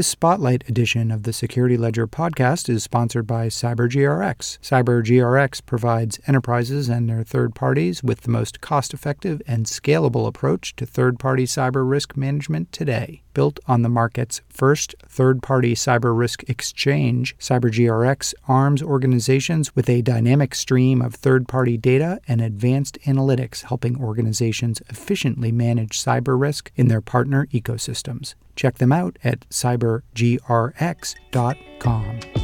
This spotlight edition of the Security Ledger podcast is sponsored by CyberGRX. CyberGRX provides enterprises and their third parties with the most cost effective and scalable approach to third party cyber risk management today. Built on the market's first third party cyber risk exchange, CyberGRX arms organizations with a dynamic stream of third party data and advanced analytics, helping organizations efficiently manage cyber risk in their partner ecosystems. Check them out at cybergrx.com.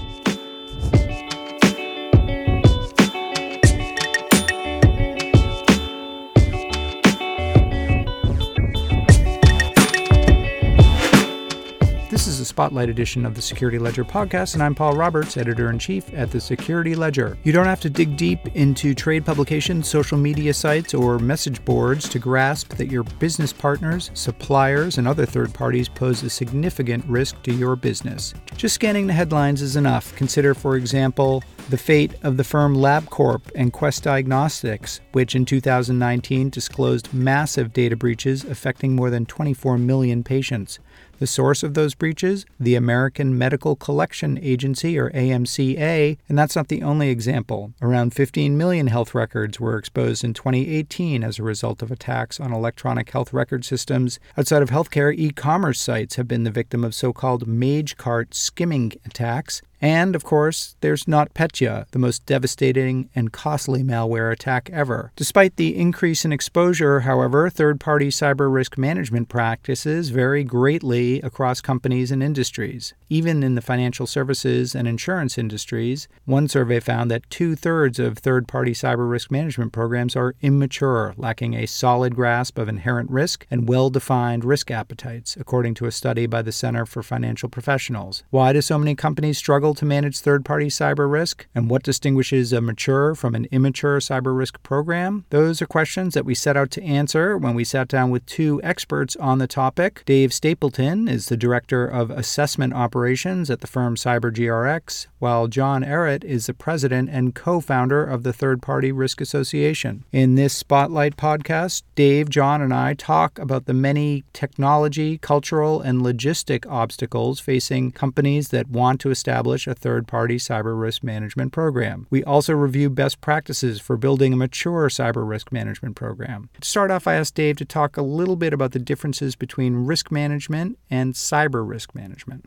This is a spotlight edition of the Security Ledger podcast, and I'm Paul Roberts, editor in chief at the Security Ledger. You don't have to dig deep into trade publications, social media sites, or message boards to grasp that your business partners, suppliers, and other third parties pose a significant risk to your business. Just scanning the headlines is enough. Consider, for example, the fate of the firm LabCorp and Quest Diagnostics, which in 2019 disclosed massive data breaches affecting more than 24 million patients. The source of those breaches? The American Medical Collection Agency, or AMCA, and that's not the only example. Around 15 million health records were exposed in 2018 as a result of attacks on electronic health record systems. Outside of healthcare, e commerce sites have been the victim of so called Magecart skimming attacks. And, of course, there's NotPetya, the most devastating and costly malware attack ever. Despite the increase in exposure, however, third party cyber risk management practices vary greatly across companies and industries. Even in the financial services and insurance industries, one survey found that two thirds of third party cyber risk management programs are immature, lacking a solid grasp of inherent risk and well defined risk appetites, according to a study by the Center for Financial Professionals. Why do so many companies struggle to manage third party cyber risk? And what distinguishes a mature from an immature cyber risk program? Those are questions that we set out to answer when we sat down with two experts on the topic. Dave Stapleton is the Director of Assessment Operations at the firm CyberGRX, while Jon Ehret is the President and co founder of the Third Party Risk Association. In this Spotlight podcast, Dave, Jon, and I talk about the many technology, cultural, and logistic obstacles facing companies that want to establish a third party cyber risk management program. We also review best practices for building a mature cyber risk management program. To start off, I asked Dave to talk a little bit about the differences between risk management and cyber risk management.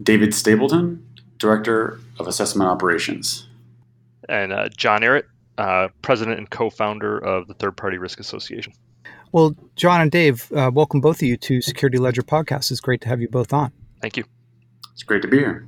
David Stapleton, Director of Assessment Operations. And uh, Jon Ehret, uh, President and co founder of the Third Party Risk Association. Well, Jon and Dave, uh, welcome both of you to Security Ledger Podcast. It's great to have you both on. Thank you. It's great to be here.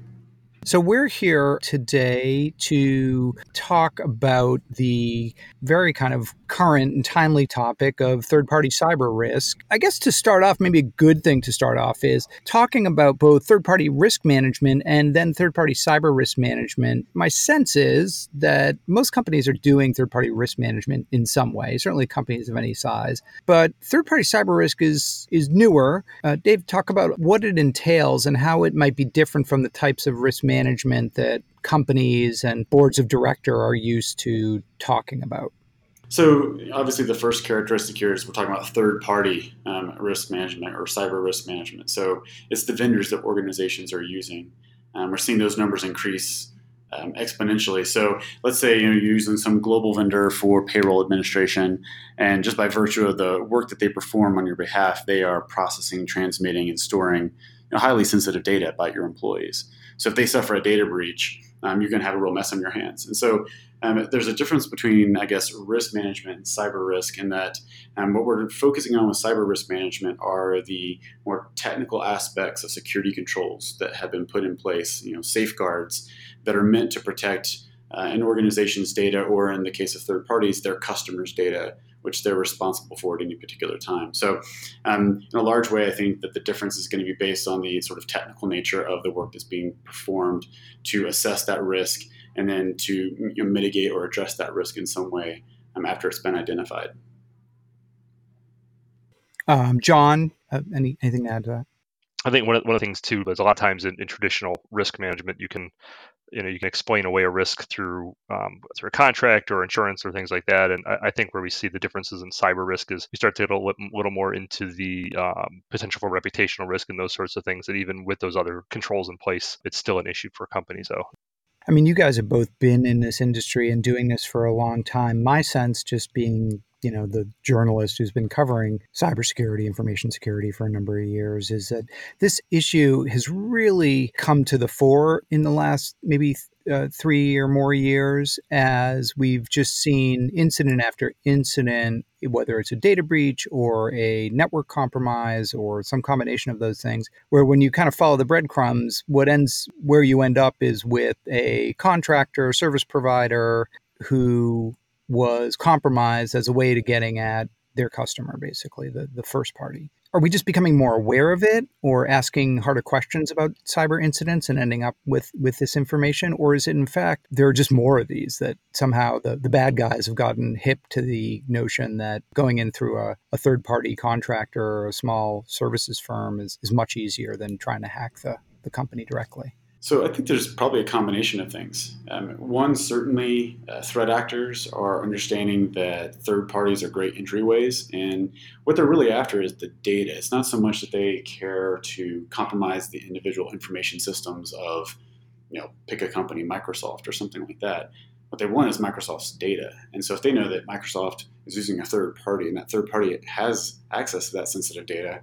So, we're here today to talk about the very kind of current and timely topic of third party cyber risk. I guess to start off, maybe a good thing to start off is talking about both third party risk management and then third party cyber risk management. My sense is that most companies are doing third party risk management in some way, certainly companies of any size. But third party cyber risk is, is newer. Uh, Dave, talk about what it entails and how it might be different from the types of risk management that companies and boards of director are used to talking about? So, obviously, the first characteristic here is we're talking about third party um, risk management or cyber risk management. So, it's the vendors that organizations are using. Um, we're seeing those numbers increase um, exponentially. So, let's say you know, you're using some global vendor for payroll administration, and just by virtue of the work that they perform on your behalf, they are processing, transmitting, and storing you know, highly sensitive data about your employees. So if they suffer a data breach, um, you're going to have a real mess on your hands. And so um, there's a difference between, I guess, risk management and cyber risk in that um, what we're focusing on with cyber risk management are the more technical aspects of security controls that have been put in place, you know, safeguards that are meant to protect uh, an organization's data, or in the case of third parties, their customers' data which they're responsible for at any particular time. So, um, in a large way, I think that the difference is going to be based on the sort of technical nature of the work that's being performed to assess that risk and then to you know, mitigate or address that risk in some way um, after it's been identified. Um, Jon, uh, any, anything to add to that? I think one of, one of the things too is a lot of times in, in traditional risk management, you can you know you can explain away a risk through um, through a contract or insurance or things like that. And I, I, think where we see the differences in cyber risk is you start to get a little, little more into the um, potential for reputational risk and those sorts of things. That even with those other controls in place, it's still an issue for companies. Though. I mean, you guys have both been in this industry and doing this for a long time. My sense, just being you know the journalist who's been covering cybersecurity, information security for a number of years, is that this issue has really come to the fore in the last maybe uh, three or more years as we've just seen incident after incident, whether it's a data breach or a network compromise or some combination of those things, where when you kind of follow the breadcrumbs, what ends where you end up is with a contractor, service provider who was compromised as a way to getting at their customer, basically, the, the first party. Are we just becoming more aware of it or asking harder questions about cyber incidents and ending up with, with this information? Or is it, in fact, there are just more of these that somehow the, the bad guys have gotten hip to the notion that going in through a, a third party contractor or a small services firm is, is much easier than trying to hack the, the company directly? So I think there's probably a combination of things. Um, one, certainly, uh, threat actors are understanding that third parties are great entryways, and what they're really after is the data. It's not so much that they care to compromise the individual information systems of, you know, pick a company, Microsoft or something like that. What they want is Microsoft's data, and so if they know that Microsoft is using a third party, and that third party has access to that sensitive data,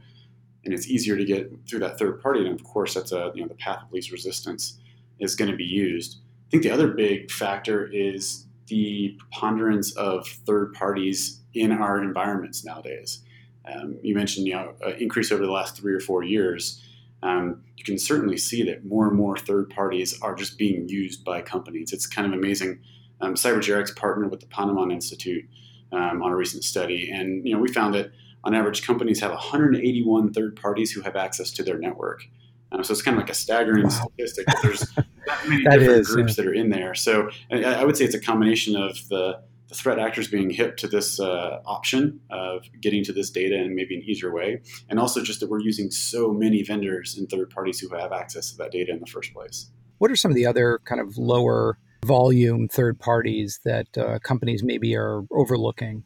and it's easier to get through that third party. And of course, that's a you know the path of least resistance is going to be used. I think the other big factor is the preponderance of third parties in our environments nowadays. Um, you mentioned you know increase over the last three or four years. Um, you can certainly see that more and more third parties are just being used by companies. It's kind of amazing. Um, partnered with the Ponemon Institute um, on a recent study, and you know we found that on average, companies have 181 third parties who have access to their network. Um, so it's kind of like a staggering wow. statistic. There's that many that different is, groups yeah. that are in there. So I, I, would say it's a combination of the, the threat actors being hip to this uh, option of getting to this data in maybe an easier way, and also just that we're using so many vendors and third parties who have access to that data in the first place. What are some of the other kind of lower volume third parties that uh, companies maybe are overlooking?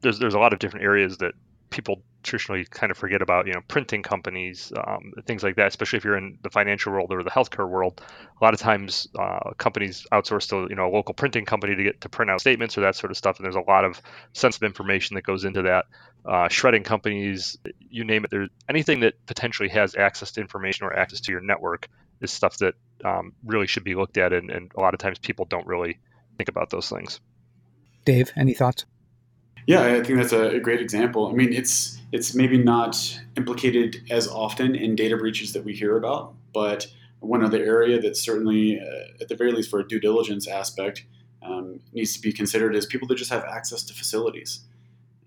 There's there's a lot of different areas that people traditionally kind of forget about, you know, printing companies, um, things like that, especially if you're in the financial world or the healthcare world. A lot of times, uh, companies outsource to, you know, a local printing company to get to print out statements or that sort of stuff. And there's a lot of sensitive information that goes into that. Uh, shredding companies, you name it. There's anything that potentially has access to information or access to your network is stuff that um, really should be looked at. And, and a lot of times, people don't really think about those things. Dave, any thoughts? Yeah, I think that's a, great example. I mean, it's it's maybe not implicated as often in data breaches that we hear about, but one other area that certainly, uh, at the very least, for a due diligence aspect, um, needs to be considered is people that just have access to facilities.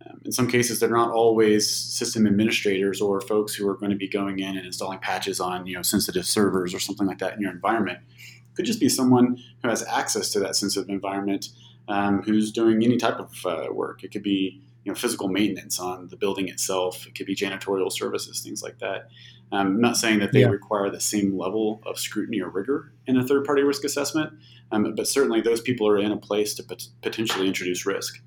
Um, in some cases, they're not always system administrators or folks who are going to be going in and installing patches on you know sensitive servers or something like that in your environment. It could just be someone who has access to that sensitive environment um, who's doing any type of uh, work. It could be you know physical maintenance on the building itself. It could be janitorial services, things like that. Um, I'm not saying that they yeah. require the same level of scrutiny or rigor in a third-party risk assessment, um, but certainly those people are in a place to pot- potentially introduce risk.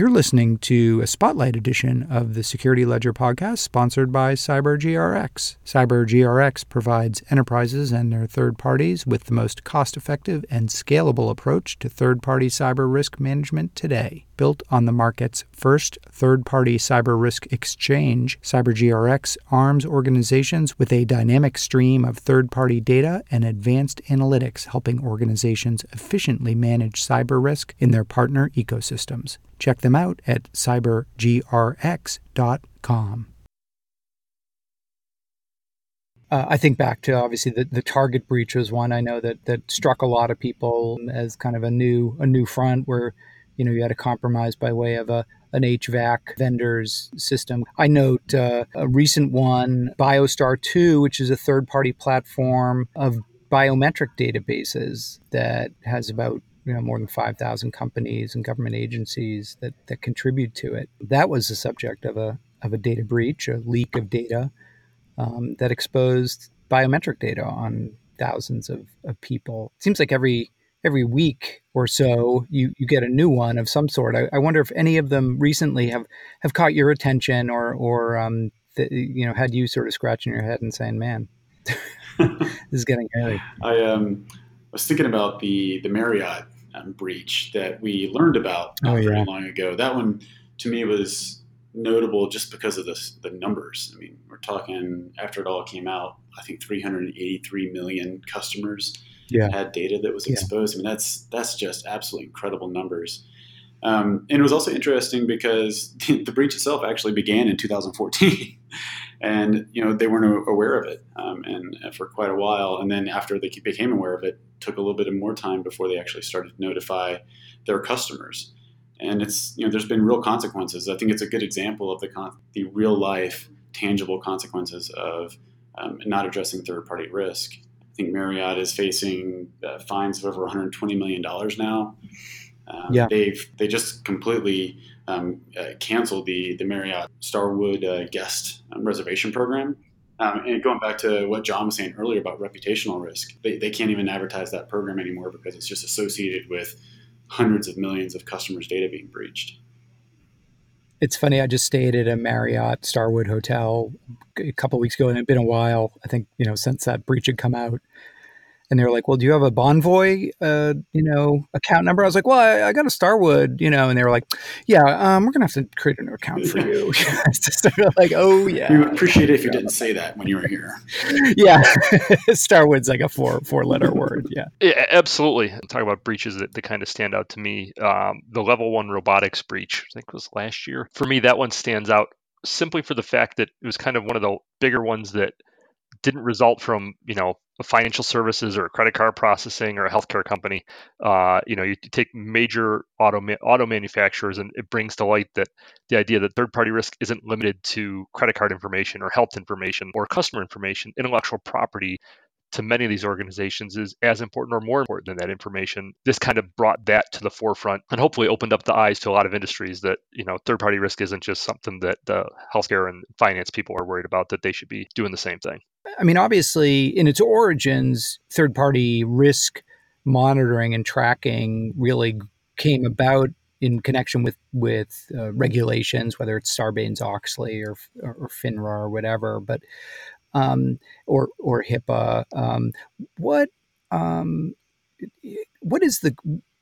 You're listening to a spotlight edition of the Security Ledger podcast sponsored by CyberGRX. CyberGRX provides enterprises and their third parties with the most cost effective and scalable approach to third party cyber risk management today. Built on the market's first third party cyber risk exchange, CyberGRX arms organizations with a dynamic stream of third party data and advanced analytics, helping organizations efficiently manage cyber risk in their partner ecosystems. Check them out at cybergrx.com. Uh, I think back to obviously the, the Target breach was one I know that that struck a lot of people as kind of a new a new front where you know you had a compromise by way of a an HVAC vendor's system. I note uh, a recent one, BioStar 2, which is a third party platform of biometric databases that has about you know more than 5,000 companies and government agencies that, that contribute to it. That was the subject of a of a data breach, a leak of data um, that exposed biometric data on thousands of, of people. It seems like every every week or so you, you get a new one of some sort. I, I wonder if any of them recently have, have caught your attention or or um, the, you know had you sort of scratching your head and saying, "Man, this is getting hairy." I um, was thinking about the the Marriott um, breach that we learned about not oh, yeah. very long ago. That one to me was notable just because of the the numbers. I mean, we're talking after it all came out, I think 383 million customers yeah. had data that was exposed. Yeah. I mean, that's that's just absolutely incredible numbers. Um, and it was also interesting because the breach itself actually began in 2014, and you know they weren't aware of it, um, and, and, for quite a while. And then after they became aware of it, took a little bit of more time before they actually started to notify their customers. And it's you know there's been real consequences. I think it's a good example of the con- the real life tangible consequences of um, not addressing third party risk. I think Marriott is facing uh, fines of over 120 million dollars now. Um, yeah. They've they just completely um, uh, canceled the the Marriott Starwood uh, guest um, reservation program. Um, and going back to what Jon was saying earlier about reputational risk, they, they can't even advertise that program anymore because it's just associated with hundreds of millions of customers' data being breached. It's funny. I just stayed at a Marriott Starwood hotel a couple weeks ago, and it'd been a while. I think you know since that breach had come out, and they were like, "Well, do you have a Bonvoy, uh, you know, account number?" I was like, "Well, I, I, got a Starwood, you know," and they were like, "Yeah, um, we're gonna have to create a new account for you." like, "Oh yeah." We would appreciate it if you didn't say that when you were here. yeah, Starwood's like a four four letter word. Yeah. Yeah, absolutely. Talk about breaches that, that kind of stand out to me. Um, the level one robotics breach, I think was last year. For me, that one stands out simply for the fact that it was kind of one of the bigger ones that didn't result from you know financial services or credit card processing or a healthcare company. Uh, you know, you, take major auto auto manufacturers, and it brings to light that the idea that third party risk isn't limited to credit card information or health information or customer information. Intellectual property to many of these organizations is as important or more important than that information. This kind of brought that to the forefront and hopefully opened up the eyes to a lot of industries that, you know, third party risk isn't just something that the healthcare and finance people are worried about, that they should be doing the same thing. I mean, obviously, in its origins, third party risk monitoring and tracking really came about in connection with with uh, regulations, whether it's Sarbanes Oxley or, or FINRA or whatever, but um, or or HIPAA. Um, what um, what is the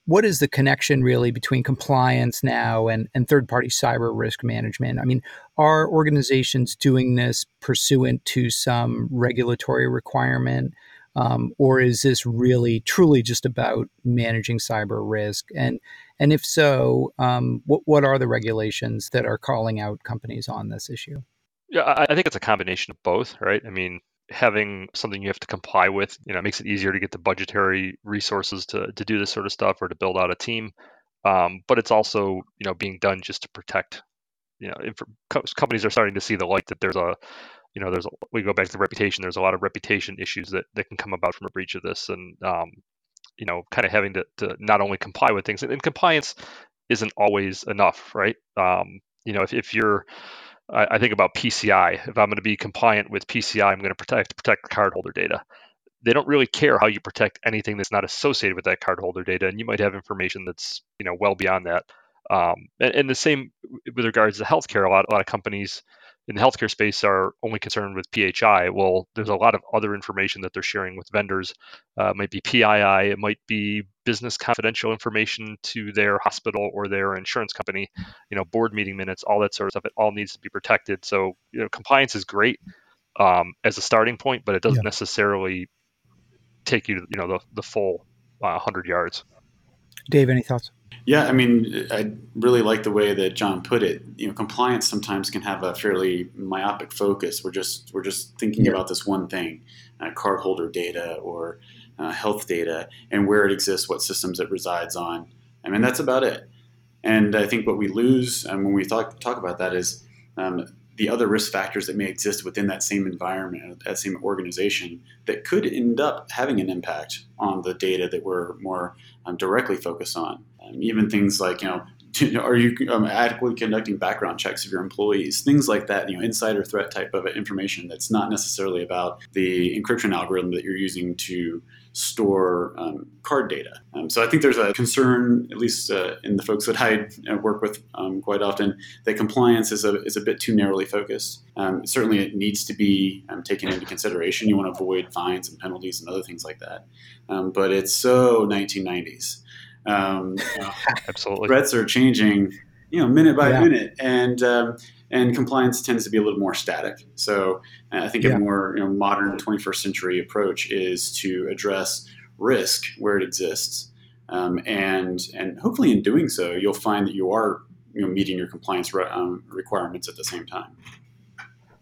what is the connection really between compliance now and, and third party cyber risk management? I mean, are organizations doing this pursuant to some regulatory requirement? Um, or is this really truly just about managing cyber risk? And and if so, um, what what are the regulations that are calling out companies on this issue? Yeah, I think it's a combination of both, right? I mean, having something you have to comply with, you know, makes it easier to get the budgetary resources to to do this sort of stuff or to build out a team. Um, but it's also, you know, being done just to protect. You know, inf- companies are starting to see the light that there's a, you know, there's a, we go back to the reputation. There's a lot of reputation issues that that can come about from a breach of this, and um, you know, kind of having to to not only comply with things, and, and compliance isn't always enough, right? Um, you know, if if you're I, I think about PCI. If I'm going to be compliant with PCI, I'm going to protect protect cardholder data. They don't really care how you protect anything that's not associated with that cardholder data, and you might have information that's you know well beyond that. Um, and, and, the same with regards to healthcare. A lot a lot of companies in the healthcare space are only concerned with PHI. Well, there's a lot of other information that they're sharing with vendors. Uh, it might be PII, it might be business confidential information to their hospital or their insurance company. You know, board meeting minutes, all that sort of stuff. It all needs to be protected. So, you know, compliance is great um, as a starting point, but it doesn't yeah. necessarily take you, to, you know, the the full uh, hundred yards. Dave, any thoughts? Yeah, I mean, I really like the way that Jon put it. You know, compliance sometimes can have a fairly myopic focus. We're just we're just thinking yeah. about this one thing, uh, cardholder data or uh, health data, and where it exists, what systems it resides on. I mean, that's about it. And I think what we lose um, when we talk talk about that is um, the other risk factors that may exist within that same environment, that same organization, that could end up having an impact on the data that we're more um, directly focused on. Um, even things like you know are you um, adequately conducting background checks of your employees? Things like that, you know, insider threat type of information that's not necessarily about the encryption algorithm that you're using to store um, card data. Um, so I think there's a concern, at least uh, in the folks that I uh, work with um, quite often, that compliance is a, is a bit too narrowly focused. Um, certainly, it needs to be um, taken into consideration. You want to avoid fines and penalties and other things like that. But it's so 1990s. Absolutely, threats are changing, you know, minute by yeah. minute, and um, and compliance tends to be a little more static. So uh, I think yeah. a more you know, modern 21st century approach is to address risk where it exists, um, and and hopefully in doing so, you'll find that you are you know meeting your compliance re- um, requirements at the same time.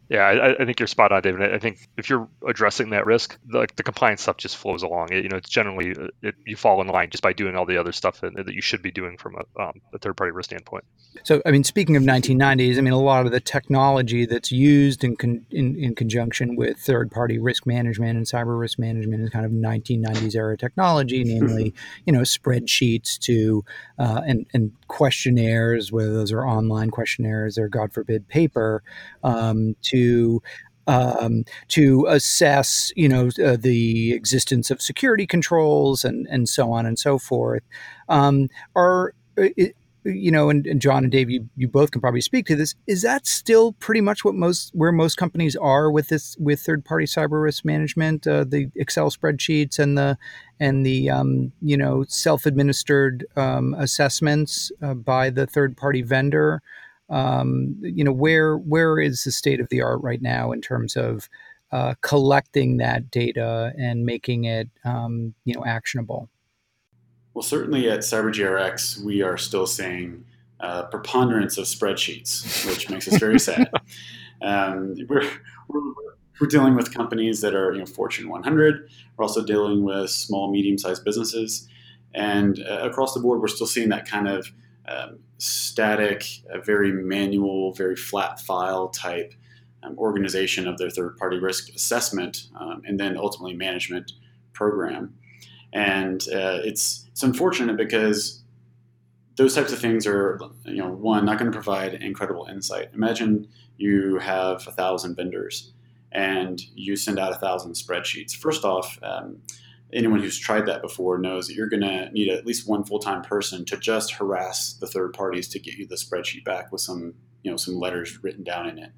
Yeah, I, I, think you're spot on, David. I think if you're addressing that risk, the, the compliance stuff just flows along. It, you know, it's generally uh, it, you fall in line just by doing all the other stuff that, that you should be doing from a, um, a third-party risk standpoint. So, I mean, speaking of 1990s, I mean, a lot of the technology that's used in con, in, in conjunction with third-party risk management and cyber risk management is kind of 1990s era technology, namely, you know, spreadsheets to uh, and and questionnaires, whether those are online questionnaires or, God forbid, paper, um, to um, to assess, you know, uh, the existence of security controls and and so on and so forth. Um, are uh, you know, and, and, Jon and Dave, you, you both can probably speak to this. Is that still pretty much what most where most companies are with this with third party cyber risk management, uh, the Excel spreadsheets and the and the um, you know self administered um, assessments uh, by the third party vendor? um, you know where where is the state of the art right now in terms of uh, collecting that data and making it um, you know actionable well certainly at cybergrx we are still seeing uh, preponderance of spreadsheets which makes us very sad. Um, we're, we're, we're dealing with companies that are you know fortune 100 we're also dealing with small medium-sized businesses. And uh, across the board we're still seeing that kind of um, static, very manual, very flat file type um, organization of their third party risk assessment um, and then ultimately management program. And uh, it's, it's unfortunate because those types of things are, you know, one, not going to provide incredible insight. Imagine you have a thousand vendors and you send out a thousand spreadsheets. First off, um, anyone who's tried that before knows that you're going to need at least one full-time person to just harass the third parties to get you the spreadsheet back with some you know some letters written down in it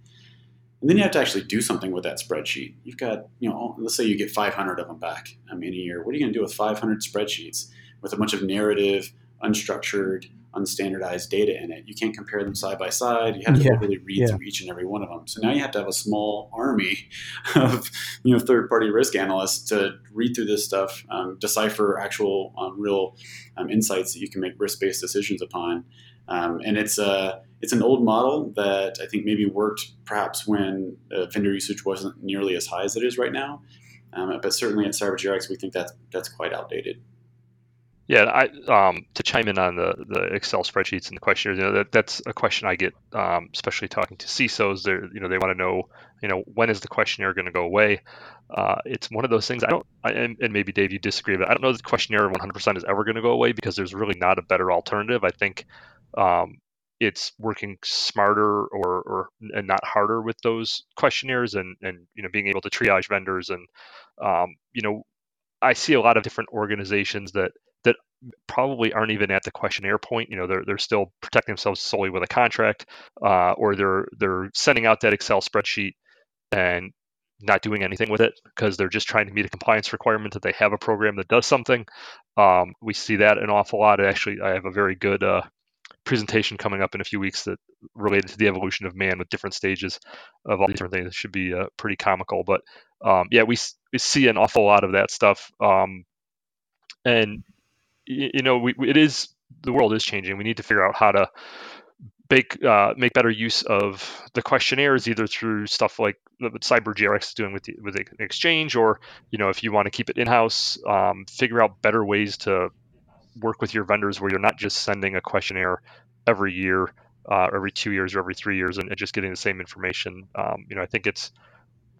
and then you have to actually do something with that spreadsheet you've got you know let's say you get 500 of them back um, in a year what are you going to do with 500 spreadsheets with a bunch of narrative unstructured unstandardized data in it. You can't compare them side by side. You have to yeah. really read yeah. through each and every one of them. So now you have to have a small army of you know third party risk analysts to read through this stuff, um, decipher actual um, real um, insights that you can make risk based decisions upon. Um, and it's a it's an old model that I think maybe worked perhaps when uh, vendor usage wasn't nearly as high as it is right now. Um, but certainly at CyberGRX, we think that's that's quite outdated. Yeah, I um, to chime in on the, the Excel spreadsheets and the questionnaires, you know, that, that's a question I get, um, especially talking to CISOs. They you know they want to know, you know, when is the questionnaire going to go away? Uh, it's one of those things. I don't, I, and, and, maybe Dave, you disagree, but I don't know that the questionnaire 100% is ever going to go away because there's really not a better alternative. I think um, it's working smarter or, or and not harder with those questionnaires and and you know being able to triage vendors and um, you know I see a lot of different organizations that that probably aren't even at the questionnaire point. You know, they're they're still protecting themselves solely with a contract, uh, or they're they're sending out that Excel spreadsheet and not doing anything with it because they're just trying to meet a compliance requirement that they have a program that does something. Um, we see that an awful lot. Actually, I have a very good uh, presentation coming up in a few weeks that related to the evolution of man with different stages of all these different things. It should be uh, pretty comical, but um, yeah, we we see an awful lot of that stuff. Um, and you know, we, it is the world is changing. We need to figure out how to make uh, make better use of the questionnaires, either through stuff like what CyberGRX is doing with the, with the Exchange, or you know, if you want to keep it in house, um, figure out better ways to work with your vendors where you're not just sending a questionnaire every year, uh, every two years, or every three years, and, and just getting the same information. Um, you know, I think it's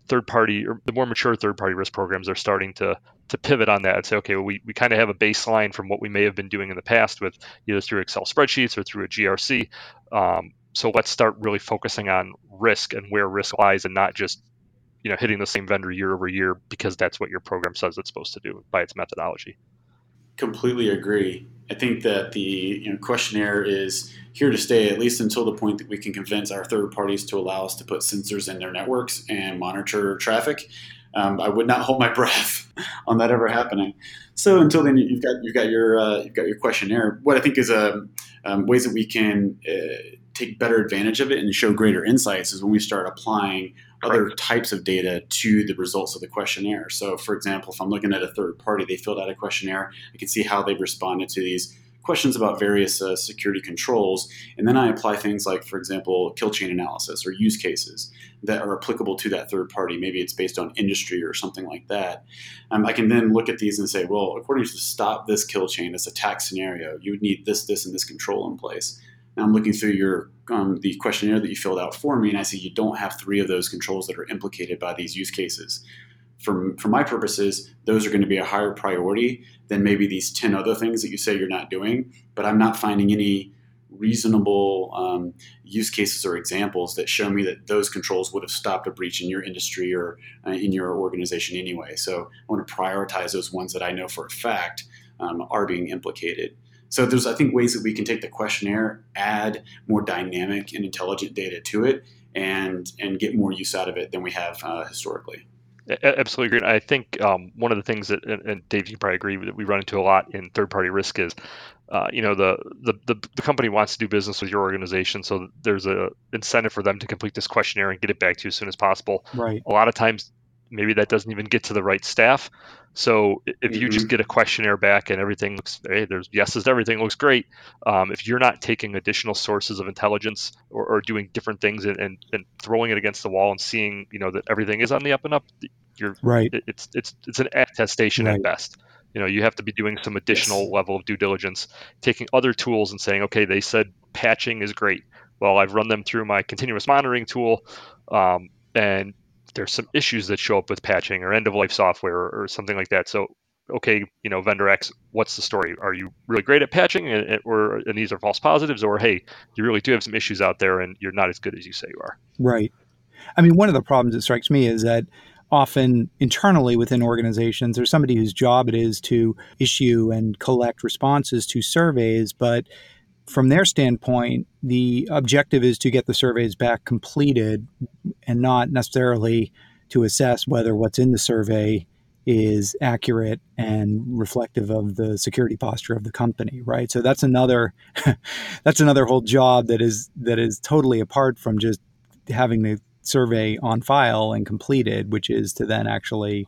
third party or the more mature third party risk programs are starting to to pivot on that and say, okay, well, we, we kind of have a baseline from what we may have been doing in the past with either through Excel spreadsheets or through a GRC. Um, so let's start really focusing on risk and where risk lies and not just you know hitting the same vendor year over year because that's what your program says it's supposed to do by its methodology completely agree i think that the you know, questionnaire is here to stay at least until the point that we can convince our third parties to allow us to put sensors in their networks and monitor traffic um, I would not hold my breath on that ever happening. So until then, you've got you've got your uh, you've got your questionnaire. What I think is a um, um, ways that we can uh, take better advantage of it and show greater insights is when we start applying other types of data to the results of the questionnaire. So, for example, if I'm looking at a third party, they filled out a questionnaire, I can see how they've responded to these questions about various uh, security controls. And then I apply things like, for example, kill chain analysis or use cases that are applicable to that third party. Maybe it's based on industry or something like that. Um, I can then look at these and say, well, according to stop this kill chain, this attack scenario, you would need this, this, and this control in place. I'm looking through your um, the questionnaire that you filled out for me, and I see you don't have three of those controls that are implicated by these use cases. For, for my purposes, those are going to be a higher priority than maybe these 10 other things that you say you're not doing, but I'm not finding any reasonable um, use cases or examples that show me that those controls would have stopped a breach in your industry or uh, in your organization anyway. So I want to prioritize those ones that I know for a fact um, are being implicated. So there's, I think, ways that we can take the questionnaire, add more dynamic and intelligent data to it, and and get more use out of it than we have uh, historically. Absolutely agree. I think um, one of the things that, and Dave, you probably agree that we run into a lot in third-party risk is, uh, you know, the, the, the the company wants to do business with your organization, so there's a incentive for them to complete this questionnaire and get it back to you as soon as possible. Right. A lot of times, maybe that doesn't even get to the right staff. So if mm-hmm. you just mm-hmm. get a questionnaire back and everything looks, hey, there's yeses, everything looks great. Um, if you're not taking additional sources of intelligence or, or doing different things and, and, and, throwing it against the wall and seeing, you know, that everything is on the up and up, you're right. It's it's it's an attestation right. at best. You know, you have to be doing some additional yes. level of due diligence, taking other tools and saying, okay, they said patching is great. Well, I've run them through my continuous monitoring tool. Um, and there's some issues that show up with patching or end of life software or, or something like that. So, okay, you know, vendor X, what's the story? Are you really great at patching, and, or and these are false positives, or hey, you really do have some issues out there, and you're not as good as you say you are? Right. I mean, one of the problems that strikes me is that often internally within organizations, there's somebody whose job it is to issue and collect responses to surveys, but from their standpoint, the objective is to get the surveys back completed and not necessarily to assess whether what's in the survey is accurate and reflective of the security posture of the company right? So that's another that's another whole job that is that is totally apart from just having the survey on file and completed which is to then actually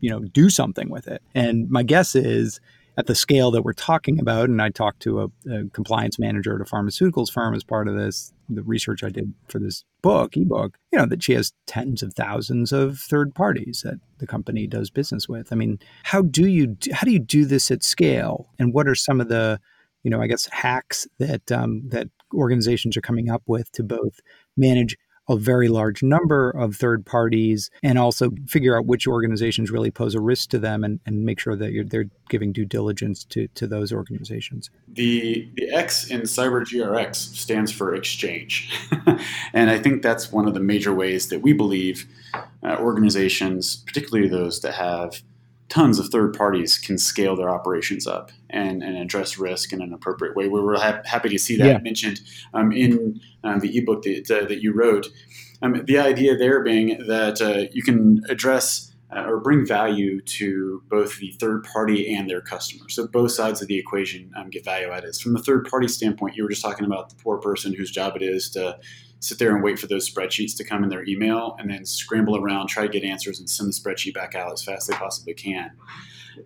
you know do something with it. And my guess is at the scale that we're talking about, and I talked to a, a, compliance manager at a pharmaceuticals firm as part of this, the research I did for this book, ebook, you know, that she has tens of thousands of third parties that the company does business with. I mean, how do you how do you do this at scale, and what are some of the, you know, I guess hacks that um, that organizations are coming up with to both manage a very large number of third parties and also figure out which organizations really pose a risk to them and, and make sure that they're giving due diligence to, to those organizations. The, the X in CyberGRX stands for exchange. and I think that's one of the major ways that we believe uh, organizations, particularly those that have tons of third parties can scale their operations up and, and address risk in an appropriate way. We were ha- happy to see that yeah. mentioned um, in um, the ebook that, uh, that you wrote. Um, the idea there being that uh, you can address uh, or bring value to both the third party and their customer. So both sides of the equation um, get value out of added. From the third party standpoint, you were just talking about the poor person whose job it is to sit there and wait for those spreadsheets to come in their email and then scramble around, try to get answers, and send the spreadsheet back out as fast as they possibly can.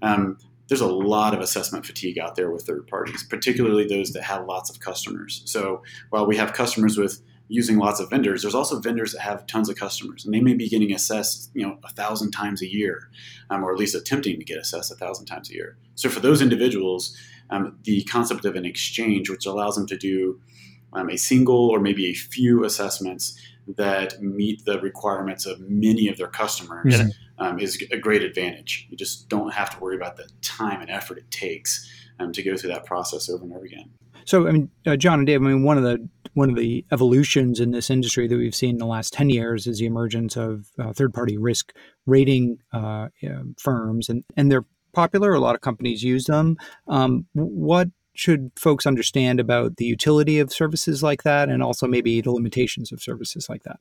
Um, there's a lot of assessment fatigue out there with third parties, particularly those that have lots of customers. So while we have customers with using lots of vendors, there's also vendors that have tons of customers, and they may be getting assessed, you know, a thousand times a year, um, or at least attempting to get assessed a thousand times a year. So for those individuals, um, the concept of an exchange, which allows them to do um, a single or maybe a few assessments that meet the requirements of many of their customers um, is a great advantage. You just don't have to worry about the time and effort it takes um, to go through that process over and over again. So, I mean, uh, Jon and Dave, I mean, one of the one of the evolutions in this industry that we've seen in the last ten years is the emergence of uh, third-party risk rating uh, firms, and and they're popular. A lot of companies use them. Um, what should folks understand about the utility of services like that, and also maybe the limitations of services like that?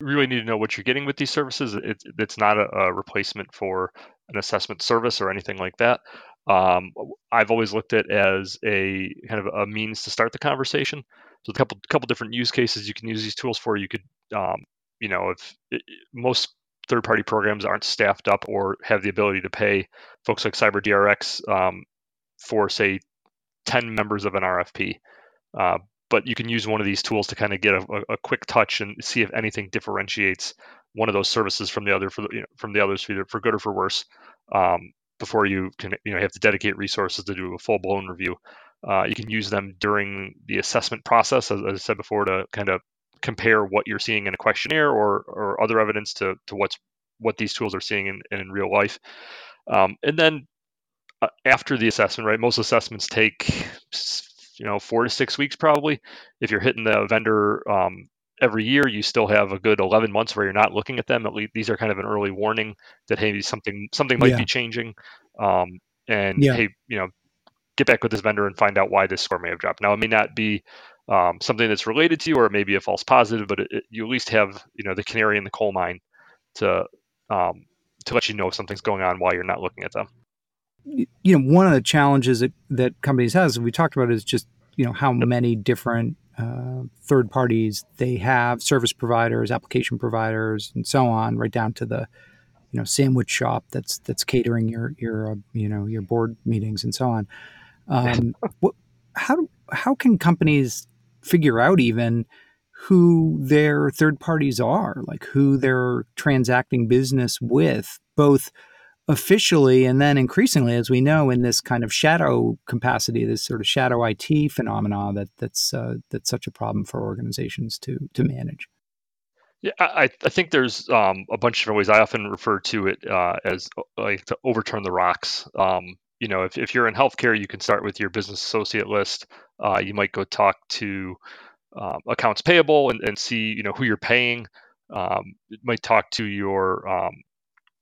You really need to know what you're getting with these services. It, it's not a, a replacement for an assessment service or anything like that um, I've always looked at as a kind of a means to start the conversation. So a couple couple different use cases you can use these tools for. You could, um, you know, if it, most third party programs aren't staffed up or have the ability to pay folks like CyberGRX um, for say 10 members of an RFP. Uh, but you can use one of these tools to kind of get a, a, quick touch and see if anything differentiates one of those services from the other for the, you know, from the others for, for good or for worse. Um, before you can you know have to dedicate resources to do a full blown review. Uh, you can use them during the assessment process, as, as, I said before, to kind of compare what you're seeing in a questionnaire or or other evidence to to what's what these tools are seeing in, in real life. Um, and then after the assessment, right? Most assessments take you know four to six weeks probably. If you're hitting the vendor um, every year you still have a good 11 months where you're not looking at them at least these are kind of an early warning that hey something something might yeah. be changing um, and yeah. hey you know get back with this vendor and find out why this score may have dropped now it may not be um, something that's related to you or maybe a false positive but it, it, you at least have you know the canary in the coal mine to um, to let you know if something's going on while you're not looking at them you know one of the challenges that, that companies has we talked about is just you know how many different uh, third parties they have, service providers, application providers, and so on, right down to the you know sandwich shop that's that's catering your your uh, you know your board meetings and so on. Um, what, how how can companies figure out even who their third parties are, like who they're transacting business with, both officially and then increasingly as we know in this kind of shadow capacity this sort of shadow IT phenomena that that's uh, that's such a problem for organizations to to manage. Yeah I, I think there's um, a bunch of different ways. I often refer to it uh, as uh, like to overturn the rocks. Um, you know if, if you're in healthcare you can start with your business associate list. Uh, you might go talk to um, accounts payable and, and see you know who you're paying. Um, might talk to your um,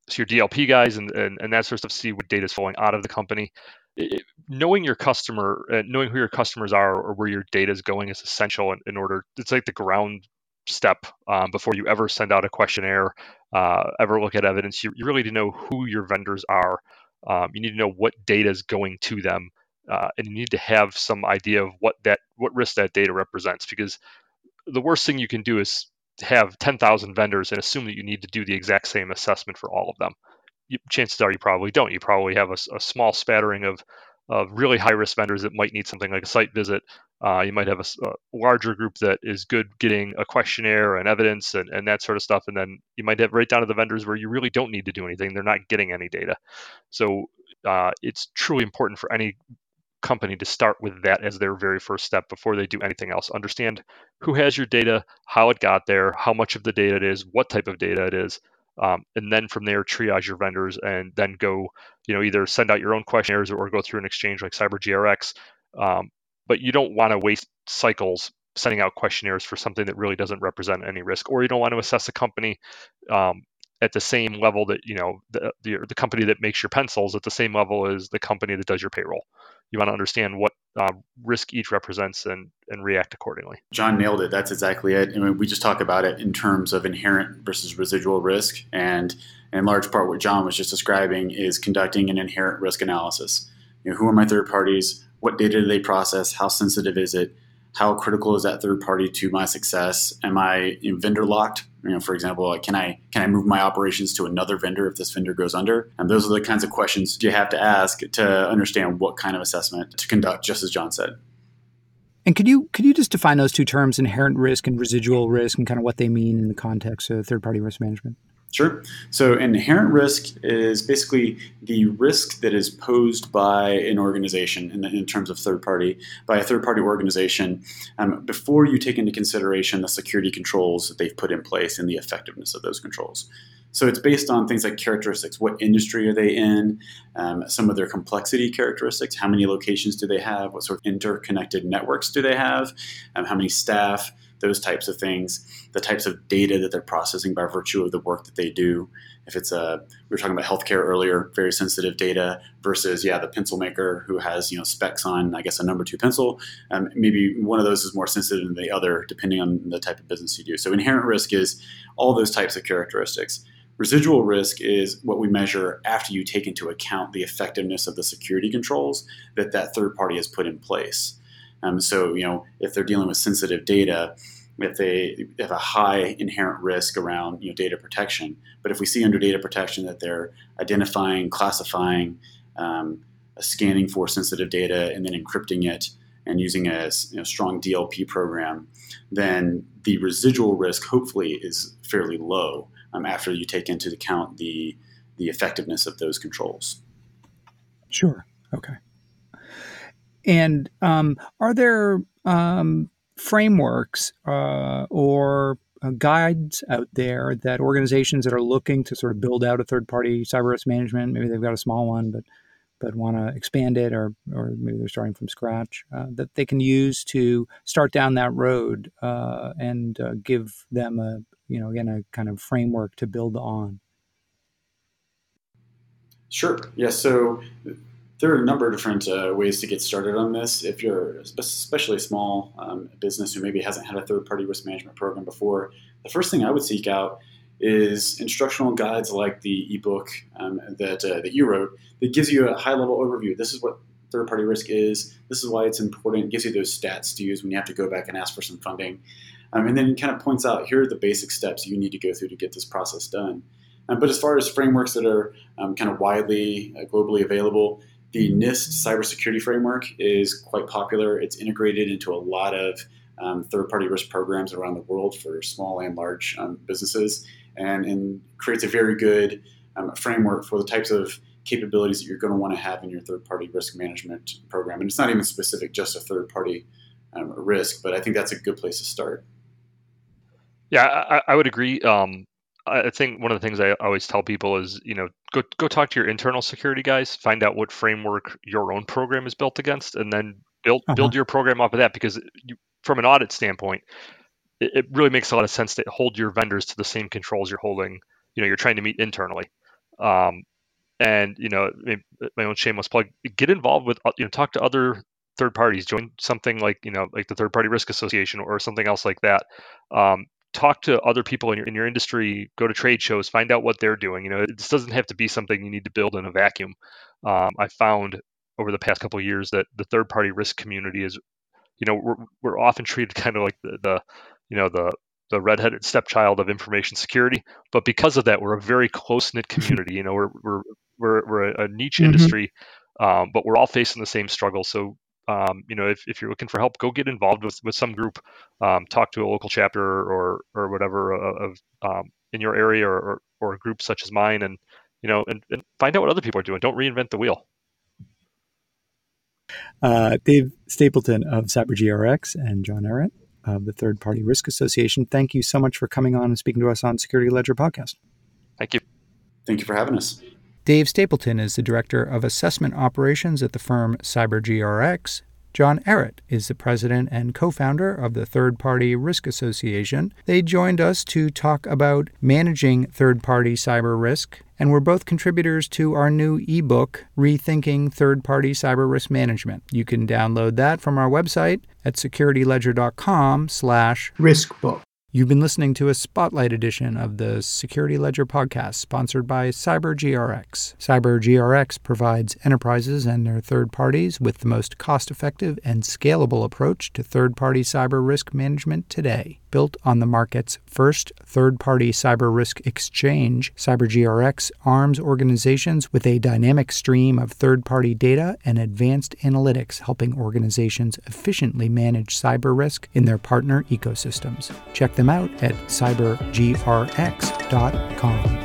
so your DLP guys and, and, and that sort of stuff, see what data is flowing out of the company. It, knowing your customer, uh, knowing who your customers are or where your data is going is essential in, in order. It's like the ground step um, before you ever send out a questionnaire, uh, ever look at evidence. You, you really need to know who your vendors are. Um, you need to know what data is going to them, uh, and you need to have some idea of what that what risk that data represents. Because the worst thing you can do is have 10,000 vendors and assume that you need to do the exact same assessment for all of them. You, chances are you probably don't. You probably have a, a, small spattering of, of really high risk vendors that might need something like a site visit. Uh, you might have a, a, larger group that is good getting a questionnaire and evidence and, and that sort of stuff. And then you might have right down to the vendors where you really don't need to do anything. They're not getting any data. So uh, it's truly important for any company to start with that as their very first step before they do anything else. Understand who has your data, how it got there, how much of the data it is, what type of data it is, um, and then from there triage your vendors and then go, you know, either send out your own questionnaires or go through an exchange like CyberGRX. Um, but you don't want to waste cycles sending out questionnaires for something that really doesn't represent any risk, or you don't want to assess a company um, at the same level that you know the, the, the company that makes your pencils at the same level as the company that does your payroll you want to understand what uh, risk each represents and, and react accordingly. Jon nailed it. That's exactly it. I mean, we just talk about it in terms of inherent versus residual risk. And in large part, what Jon was just describing is conducting an inherent risk analysis. You know, who are my third parties? What data do they process? How sensitive is it? How critical is that third party to my success? Am I vendor locked? You know, for example, can I can I move my operations to another vendor if this vendor goes under? And those are the kinds of questions you have to ask to understand what kind of assessment to conduct, just as Jon said. And could you could you just define those two terms, inherent risk and residual risk, and kind of what they mean in the context of third party risk management? Sure. So, inherent risk is basically the risk that is posed by an organization in, the, in terms of third party, by a third party organization, um, before you take into consideration the security controls that they've put in place and the effectiveness of those controls. So, it's based on things like characteristics. What industry are they in, um, some of their complexity characteristics, how many locations do they have, what sort of interconnected networks do they have, um, how many staff those types of things, the types of data that they're processing by virtue of the work that they do. If it's a, we were talking about healthcare earlier, very sensitive data versus, yeah, the pencil maker who has, you know, specs on, I guess, a number two pencil. Um, maybe one of those is more sensitive than the other, depending on the type of business you do. So inherent risk is all those types of characteristics. Residual risk is what we measure after you take into account the effectiveness of the security controls that that third party has put in place. Um, so, you know, if they're dealing with sensitive data, if they have a high inherent risk around you know, data protection. But if we see under data protection that they're identifying, classifying, um, scanning for sensitive data, and then encrypting it and using a you know, strong DLP program, then the residual risk hopefully is fairly low um, after you take into account the the effectiveness of those controls. Sure. Okay. And um, are there um, frameworks uh, or uh, guides out there that organizations that are looking to sort of build out a third party cyber risk management, maybe they've got a small one, but but want to expand it, or or maybe they're starting from scratch, uh, that they can use to start down that road uh, and uh, give them a you know again a kind of framework to build on. Sure. Yeah. So there are a number of different uh, ways to get started on this. If you're especially a small um, business who maybe hasn't had a third party risk management program before, the first thing I would seek out is instructional guides like the ebook um, that, uh, that you wrote that gives you a high level overview. This is what third party risk is, this is why it's important, it gives you those stats to use when you have to go back and ask for some funding. Um, and then kind of points out here are the basic steps you need to go through to get this process done. Um, but as far as frameworks that are um, kind of widely, uh, globally available, the NIST cybersecurity framework is quite popular. It's integrated into a lot of um, third-party risk programs around the world for small and large um, businesses, and, and, creates a very good um, framework for the types of capabilities that you're going to want to have in your third-party risk management program. And it's not even specific just a third-party um, risk, but I think that's a good place to start. Yeah, I, I would agree. Um, I think one of the things I always tell people is, you know, go go talk to your internal security guys, find out what framework your own program is built against, and then build uh-huh. build your program off of that. Because you, from an audit standpoint, it, it, really makes a lot of sense to hold your vendors to the same controls you're holding. You know, you're trying to meet internally. Um, and you know, my own shameless plug: get involved with, you know, talk to other third parties, join something like you know, like the Third Party Risk Association or something else like that. Um, talk to other people in your in your industry, go to trade shows, find out what they're doing. You know, this doesn't have to be something you need to build in a vacuum. Um, I found over the past couple of years that the third party risk community is, you know, we're, we're often treated kind of like the, the you know the the redheaded stepchild of information security, but because of that, we're a very close knit community. You know, we're we're we're, we're a niche mm-hmm. industry, um, but we're all facing the same struggle. So um, you know, if, if you're looking for help, go get involved with, with some group, um, talk to a local chapter or, or whatever uh, of, um, in your area or, or, or, a group such as mine and, you know, and, and, find out what other people are doing. Don't reinvent the wheel. Uh, Dave Stapleton of CyberGRX and Jon Ehret of the Third Party Risk Association. Thank you so much for coming on and speaking to us on Security Ledger podcast. Thank you. Thank you for having us. Dave Stapleton is the Director of Assessment Operations at the firm CyberGRX. Jon Ehret is the president and co founder of the Third Party Risk Association. They joined us to talk about managing third party cyber risk, and we're both contributors to our new ebook, Rethinking Third Party Cyber Risk Management. You can download that from our website at securityledger.com slash riskbook. You've been listening to a spotlight edition of the Security Ledger podcast sponsored by CyberGRX. CyberGRX provides enterprises and their third parties with the most cost effective and scalable approach to third party cyber risk management today. Built on the market's first third party cyber risk exchange, CyberGRX arms organizations with a dynamic stream of third party data and advanced analytics, helping organizations efficiently manage cyber risk in their partner ecosystems. Check them out at cybergrx.com.